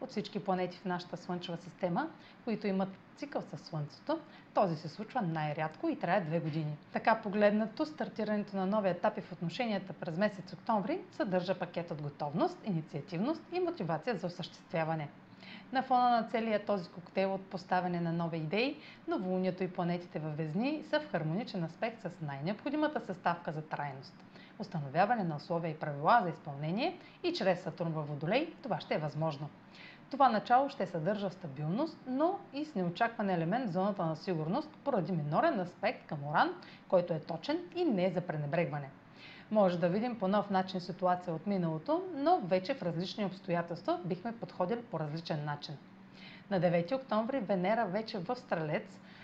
От всички планети в нашата Слънчева система, които имат цикъл със Слънцето, този се случва най-рядко и трае две години. Така погледнато, стартирането на нови етапи в отношенията през месец октомври съдържа пакет от готовност, инициативност и мотивация за осъществяване. На фона на целия този коктейл от поставяне на нови идеи, новолунието и планетите във Везни са в хармоничен аспект с най-необходимата съставка за трайност. Установяване на условия и правила за изпълнение и чрез Сатурн във Водолей това ще е възможно. Това начало ще съдържа стабилност, но и с неочакван елемент в зоната на сигурност поради минорен аспект към Оран, който е точен и не за пренебрегване. Може да видим по нов начин ситуация от миналото, но вече в различни обстоятелства бихме подходили по различен начин. На 9 октомври Венера вече в Стрелец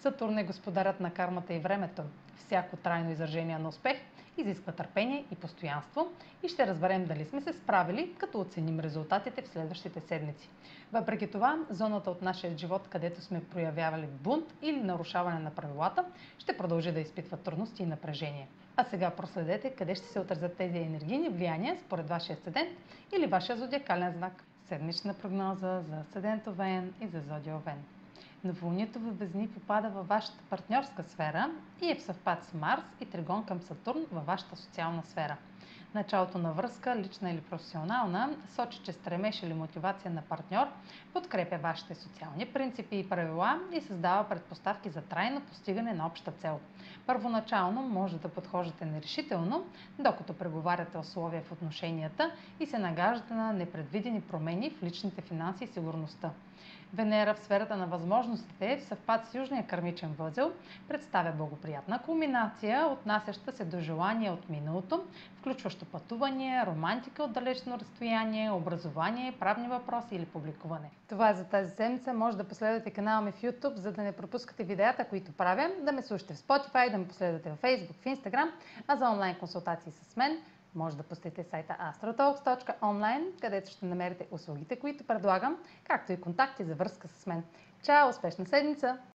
Сатурн е господарят на кармата и времето. Всяко трайно изражение на успех изисква търпение и постоянство и ще разберем дали сме се справили, като оценим резултатите в следващите седмици. Въпреки това, зоната от нашия живот, където сме проявявали бунт или нарушаване на правилата, ще продължи да изпитва трудности и напрежение. А сега проследете къде ще се отразят тези енергийни влияния според вашия седент или вашия зодиакален знак. Седмична прогноза за Овен и за зодия Овен. Новолунието във Везни попада във вашата партньорска сфера и е в съвпад с Марс и Тригон към Сатурн във вашата социална сфера. Началото на връзка, лична или професионална, сочи, че стремеж или мотивация на партньор подкрепя вашите социални принципи и правила и създава предпоставки за трайно постигане на обща цел. Първоначално може да подхождате нерешително, докато преговаряте условия в отношенията и се нагаждате на непредвидени промени в личните финанси и сигурността. Венера в сферата на възможностите в съвпад с южния кармичен възел представя благоприятна кулминация, отнасяща се до желания от миналото, включващо пътуване, романтика от далечно разстояние, образование, правни въпроси или публикуване. Това е за тази седмица. Може да последвате канала ми в YouTube, за да не пропускате видеята, които правя, да ме слушате в Spotify, да ме последвате в Facebook, в Instagram, а за онлайн консултации с мен – може да посетите сайта astrotalks.online, където ще намерите услугите, които предлагам, както и контакти за връзка с мен. Чао! Успешна седмица!